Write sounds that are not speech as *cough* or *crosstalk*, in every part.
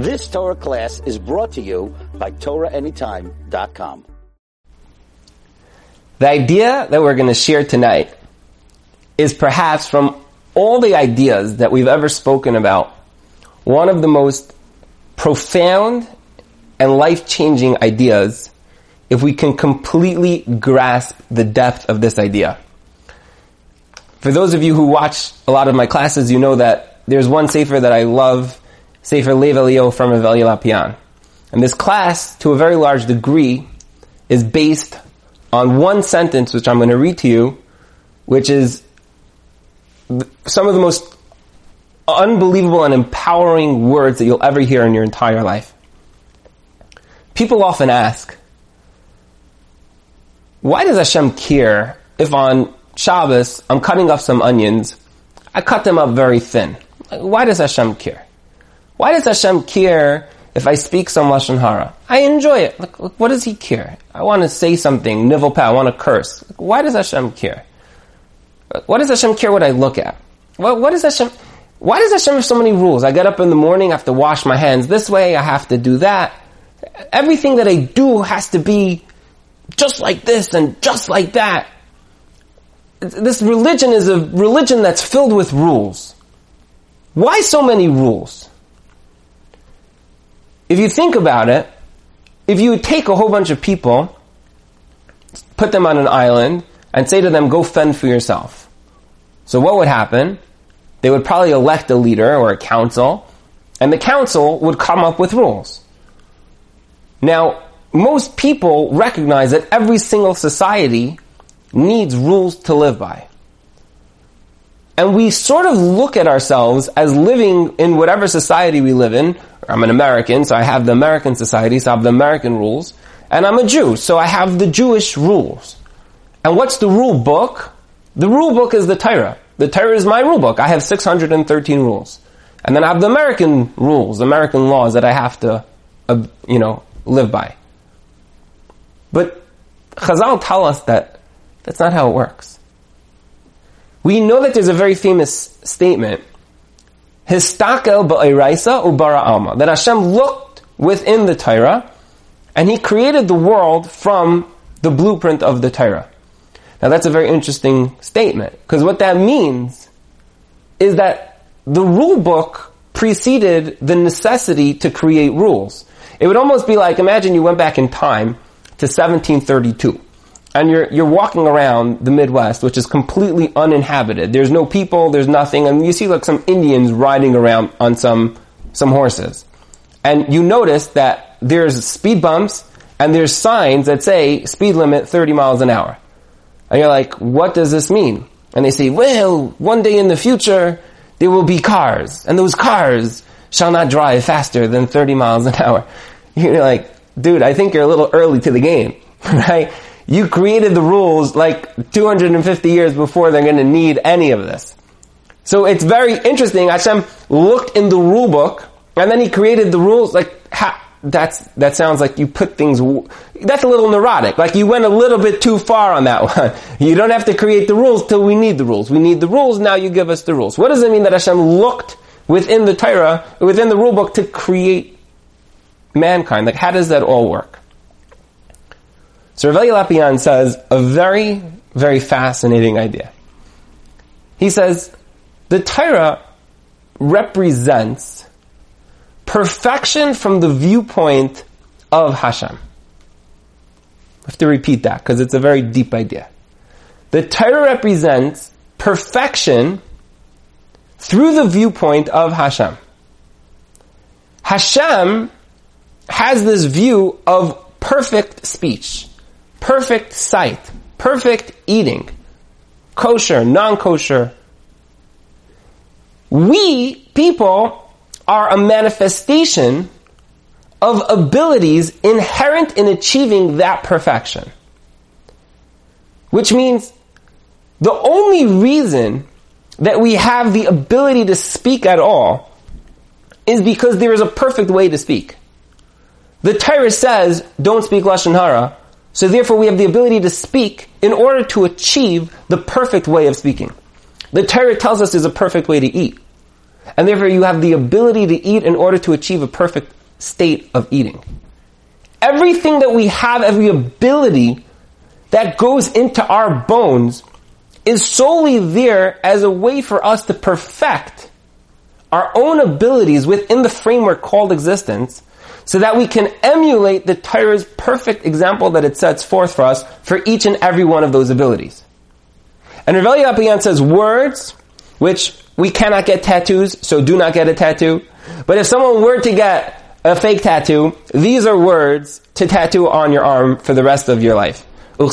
This Torah class is brought to you by TorahAnytime.com. The idea that we're going to share tonight is perhaps from all the ideas that we've ever spoken about, one of the most profound and life-changing ideas if we can completely grasp the depth of this idea. For those of you who watch a lot of my classes, you know that there's one Sefer that I love, Sefer Lev Eliyahu from Evelio Lopian. And this class, to a very large degree, is based on one sentence, which I'm going to read to you, which is some of the most unbelievable and empowering words that you'll ever hear in your entire life. People often ask, why does Hashem care if on Shabbos, I'm cutting up some onions. I cut them up very thin. Why does Hashem care? Why does Hashem care if I speak some Lashon Hara? I enjoy it. Like, what does He care? I want to say something, nivel I want to curse. Why does Hashem care? What does Hashem care what I look at? What, what does Hashem, why does Hashem have so many rules? I get up in the morning, I have to wash my hands this way, I have to do that. Everything that I do has to be just like this and just like that this religion is a religion that's filled with rules. Why so many rules? If you think about it, if you take a whole bunch of people, put them on an island, and say to them, go fend for yourself. So what would happen? They would probably elect a leader or a council, and the council would come up with rules. Now, most people recognize that every single society needs rules to live by. And we sort of look at ourselves as living in whatever society we live in. I'm an American, so I have the American society, so I have the American rules. And I'm a Jew, so I have the Jewish rules. And what's the rule book? The rule book is the Torah. The Torah is my rule book. I have 613 rules. And then I have the American rules, American laws that I have to, uh, you know, live by. But Chazal tell us that that's not how it works. We know that there's a very famous statement, Histakel ba'iraisa ubara alma, that Hashem looked within the Torah, and He created the world from the blueprint of the Torah. Now that's a very interesting statement, because what that means is that the rule book preceded the necessity to create rules. It would almost be like, imagine you went back in time to 1732 and you're you're walking around the Midwest, which is completely uninhabited. There's no people, there's nothing, and you see like some Indians riding around on some some horses, and you notice that there's speed bumps and there's signs that say speed limit 30 miles an hour, and you're like, what does this mean? And they say, well, one day in the future there will be cars, and those cars shall not drive faster than 30 miles an hour. *laughs* You're like, dude, I think you're a little early to the game, *laughs* right? You created the rules like 250 years before they're going to need any of this. So it's very interesting. Hashem looked in the rule book and then he created the rules like that's that sounds like you put things that's a little neurotic like you went a little bit too far on that *laughs* one you don't have to create the rules till we need the rules we need the rules now you give us the rules what does it mean that Hashem looked within the Torah within the rule book to create mankind like how does that all work so Rav Lopian says a very, very fascinating idea. He says, the Torah represents perfection from the viewpoint of Hashem. I have to repeat that because it's a very deep idea. The Torah represents perfection through the viewpoint of Hashem. Hashem has this view of perfect speech perfect sight, perfect eating, kosher, non-kosher. We, people, are a manifestation of abilities inherent in achieving that perfection. Which means the only reason that we have the ability to speak at all is because there is a perfect way to speak. The Torah says, don't speak Lashon Hara, so therefore we have the ability to speak in order to achieve the perfect way of speaking. The Torah tells us there's a perfect way to eat. And therefore you have the ability to eat in order to achieve a perfect state of eating. Everything that we have, every ability that goes into our bones is solely there as a way for us to perfect our own abilities within the framework called existence so that we can emulate the Torah's perfect example that it sets forth for us for each and every one of those abilities. And Rav Lopian says words, which we cannot get tattoos, so do not get a tattoo. But if someone were to get a fake tattoo, these are words to tattoo on your arm for the rest of your life. It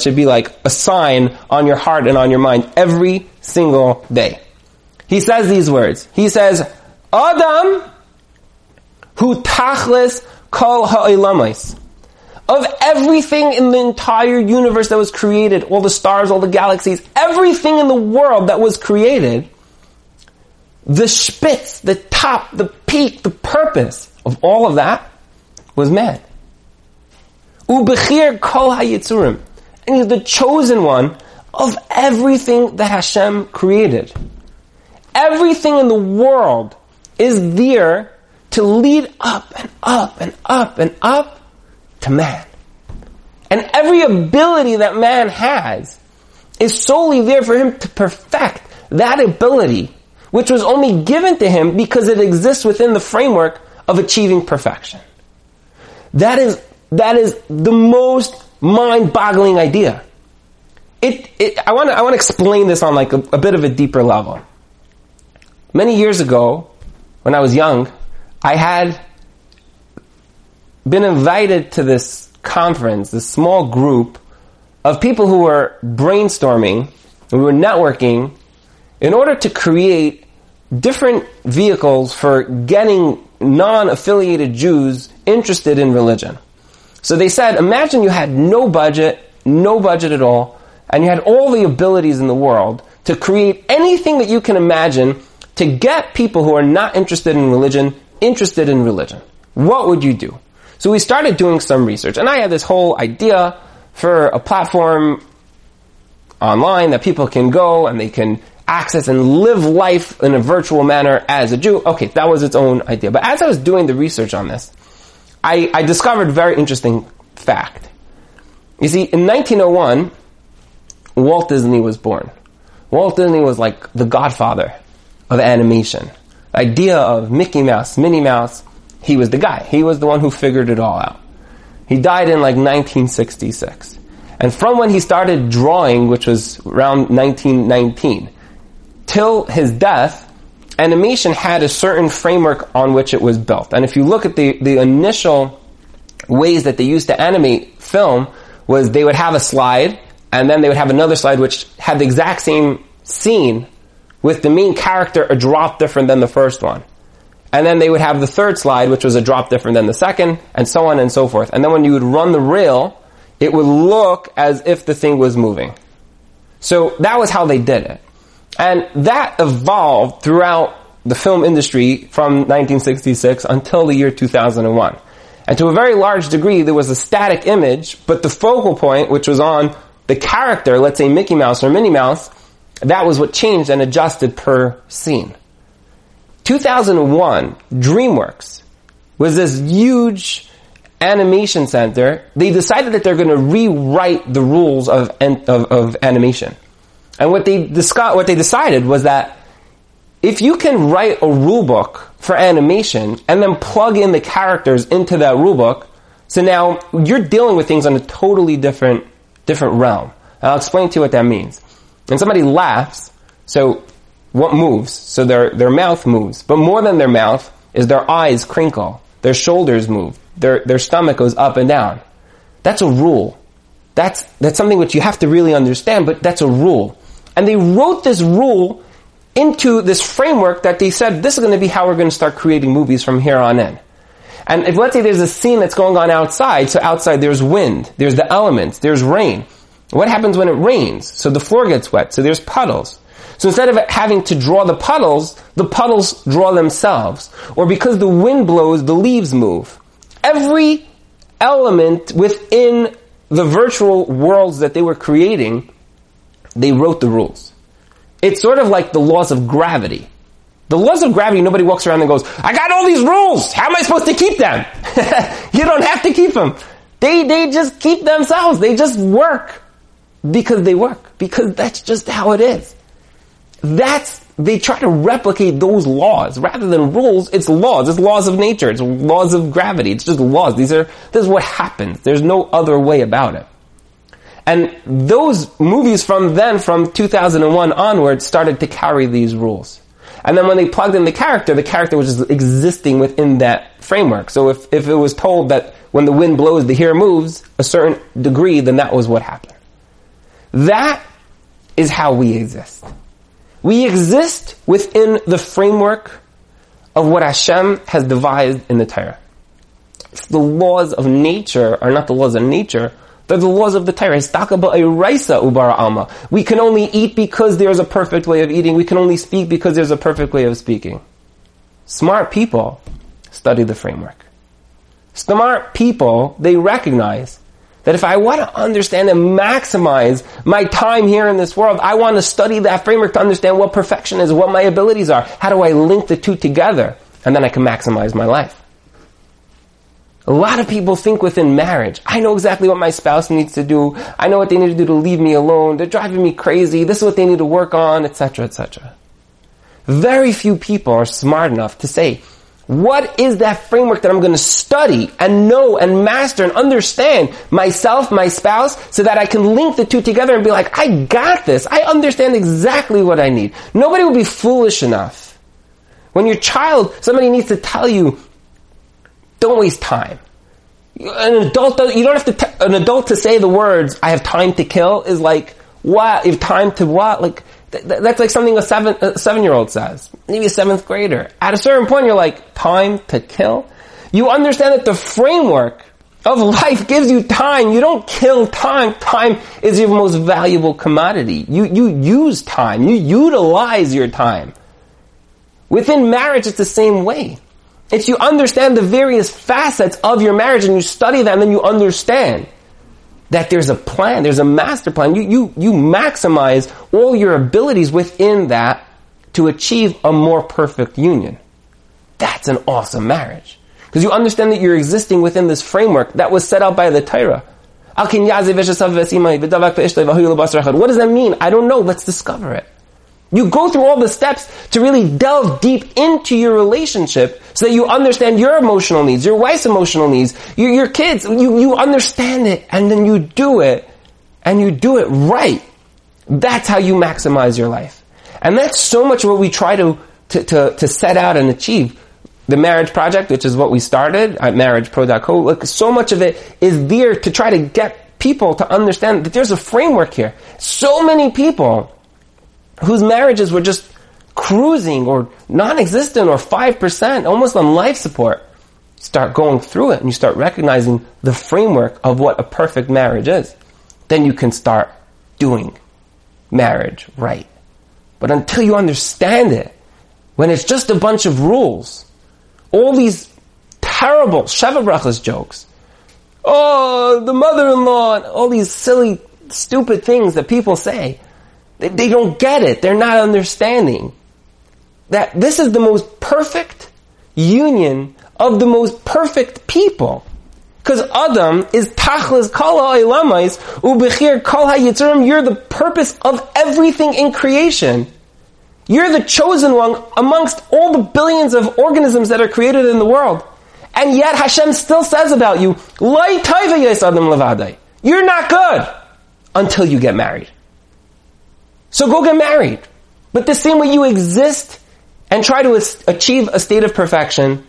should be like a sign on your heart and on your mind every single day. He says these words. He says, Adam hu tachlis kol ha'ilamais. Of everything in the entire universe that was created, all the stars, all the galaxies, everything in the world that was created, the spitz, the top, the peak, the purpose of all of that was man. Ubechir kol hayitzurim. And he's the chosen one of everything that Hashem created. Everything in the world is there to lead up and up and up and up to man. And every ability that man has is solely there for him to perfect that ability, which was only given to him because it exists within the framework of achieving perfection. That is, that is the most mind-boggling idea. It, it, I want to I want to explain this on like a, a bit of a deeper level. Many years ago, when I was young, I had been invited to this conference, this small group of people who were brainstorming, we were networking in order to create different vehicles for getting non-affiliated Jews interested in religion. So they said, imagine you had no budget, no budget at all, and you had all the abilities in the world to create anything that you can imagine to get people who are not interested in religion interested in religion. What would you do? So we started doing some research, and I had this whole idea for a platform online that people can go and they can access and live life in a virtual manner as a Jew. Okay, that was its own idea. But as I was doing the research on this, I, I discovered very interesting fact. You see, in 1901, Walt Disney was born. Walt Disney was like the godfather of animation. Idea of Mickey Mouse, Minnie Mouse, he was the guy. He was the one who figured it all out. He died in like 1966. And from when he started drawing, which was around 1919, till his death, animation had a certain framework on which it was built. And if you look at the, the initial ways that they used to animate film, was they would have a slide, and then they would have another slide which had the exact same scene with the main character a drop different than the first one. And then they would have the third slide, which was a drop different than the second, and so on and so forth. And then when you would run the reel, it would look as if the thing was moving. So that was how they did it. And that evolved throughout the film industry from 1966 until the year 2001. And to a very large degree, there was a static image, but the focal point, which was on the character, let's say Mickey Mouse or Minnie Mouse, that was what changed and adjusted per scene. 2001, DreamWorks was this huge animation center. They decided that they're going to rewrite the rules of, of, of animation. And what they, what they decided was that if you can write a rule book for animation and then plug in the characters into that rule book, so now you're dealing with things on a totally different, different realm. And I'll explain to you what that means. When somebody laughs, so what moves? So their, their mouth moves. But more than their mouth is their eyes crinkle, their shoulders move, their, their stomach goes up and down. That's a rule. That's, that's something which you have to really understand, but that's a rule. And they wrote this rule into this framework that they said, this is going to be how we're going to start creating movies from here on in. And if let's say there's a scene that's going on outside, so outside there's wind, there's the elements, there's rain. What happens when it rains? So the floor gets wet, so there's puddles. So instead of having to draw the puddles, the puddles draw themselves. Or because the wind blows, the leaves move. Every element within the virtual worlds that they were creating, they wrote the rules. It's sort of like the laws of gravity. The laws of gravity, nobody walks around and goes, I got all these rules. How am I supposed to keep them? *laughs* you don't have to keep them. They, they just keep themselves. They just work because they work. Because that's just how it is. That's, they try to replicate those laws. Rather than rules, it's laws. It's laws of nature. It's laws of gravity. It's just laws. These are, this is what happens. There's no other way about it. And those movies from then, from 2001 onward, started to carry these rules. And then when they plugged in the character, the character was just existing within that framework. So if, if it was told that when the wind blows, the hair moves a certain degree, then that was what happened. That is how we exist. We exist within the framework of what Hashem has devised in the Torah. The laws of nature are not the laws of nature, they're the laws of the Torah. We can only eat because there's a perfect way of eating. We can only speak because there's a perfect way of speaking. Smart people study the framework. Smart people, they recognize that if I want to understand and maximize my time here in this world, I want to study that framework to understand what perfection is, what my abilities are. How do I link the two together? And then I can maximize my life. A lot of people think within marriage, I know exactly what my spouse needs to do. I know what they need to do to leave me alone. They're driving me crazy. This is what they need to work on, etc., etc. Very few people are smart enough to say, what is that framework that I'm going to study and know and master and understand myself, my spouse, so that I can link the two together and be like, I got this. I understand exactly what I need. Nobody would be foolish enough. When your child, somebody needs to tell you, don't waste time. An adult, you don't have to, t- an adult to say the words, I have time to kill is like, what? Have time to what? Like, that's like something a seven, a seven year old says. Maybe a seventh grader. At a certain point, you're like, time to kill? You understand that the framework of life gives you time. You don't kill time. Time is your most valuable commodity. You, you use time. You utilize your time. Within marriage, it's the same way. If you understand the various facets of your marriage and you study them, then you understand that there's a plan, there's a master plan. You, you, you maximize all your abilities within that to achieve a more perfect union. That's an awesome marriage. Because you understand that you're existing within this framework that was set out by the Torah. What does that mean? I don't know. Let's discover it. You go through all the steps to really delve deep into your relationship so that you understand your emotional needs, your wife's emotional needs, your, your kids. You, you understand it and then you do it and you do it right. That's how you maximize your life. And that's so much what we try to, to, to, to set out and achieve. The marriage project, which is what we started at marriagepro.co, look, so much of it is there to try to get people to understand that there's a framework here. So many people whose marriages were just cruising or non-existent or 5%, almost on life support, start going through it and you start recognizing the framework of what a perfect marriage is. Then you can start doing marriage right. But until you understand it, when it's just a bunch of rules, all these terrible Sheva Brachas jokes, oh, the mother-in-law, all these silly, stupid things that people say, they, they don't get it. They're not understanding that this is the most perfect union of the most perfect people. Because Adam is tachlis kol ha'ilamais ubechir kol ha'yitzurim. You're the purpose of everything in creation. You're the chosen one amongst all the billions of organisms that are created in the world. And yet Hashem still says about you, You're not good until you get married. So go get married. But the same way you exist and try to achieve a state of perfection,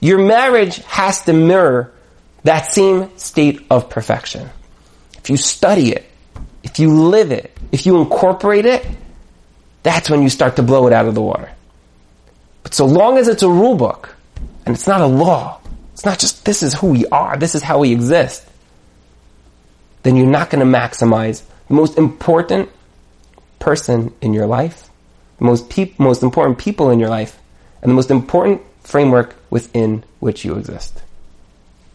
your marriage has to mirror that same state of perfection. If you study it, if you live it, if you incorporate it, that's when you start to blow it out of the water. But so long as it's a rule book, and it's not a law, it's not just this is who we are, this is how we exist, then you're not going to maximize the most important person in your life, the most, peop- most important people in your life, and the most important framework within which you exist.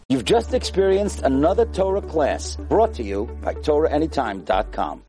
You've just experienced another Torah class brought to you by TorahAnytime.com.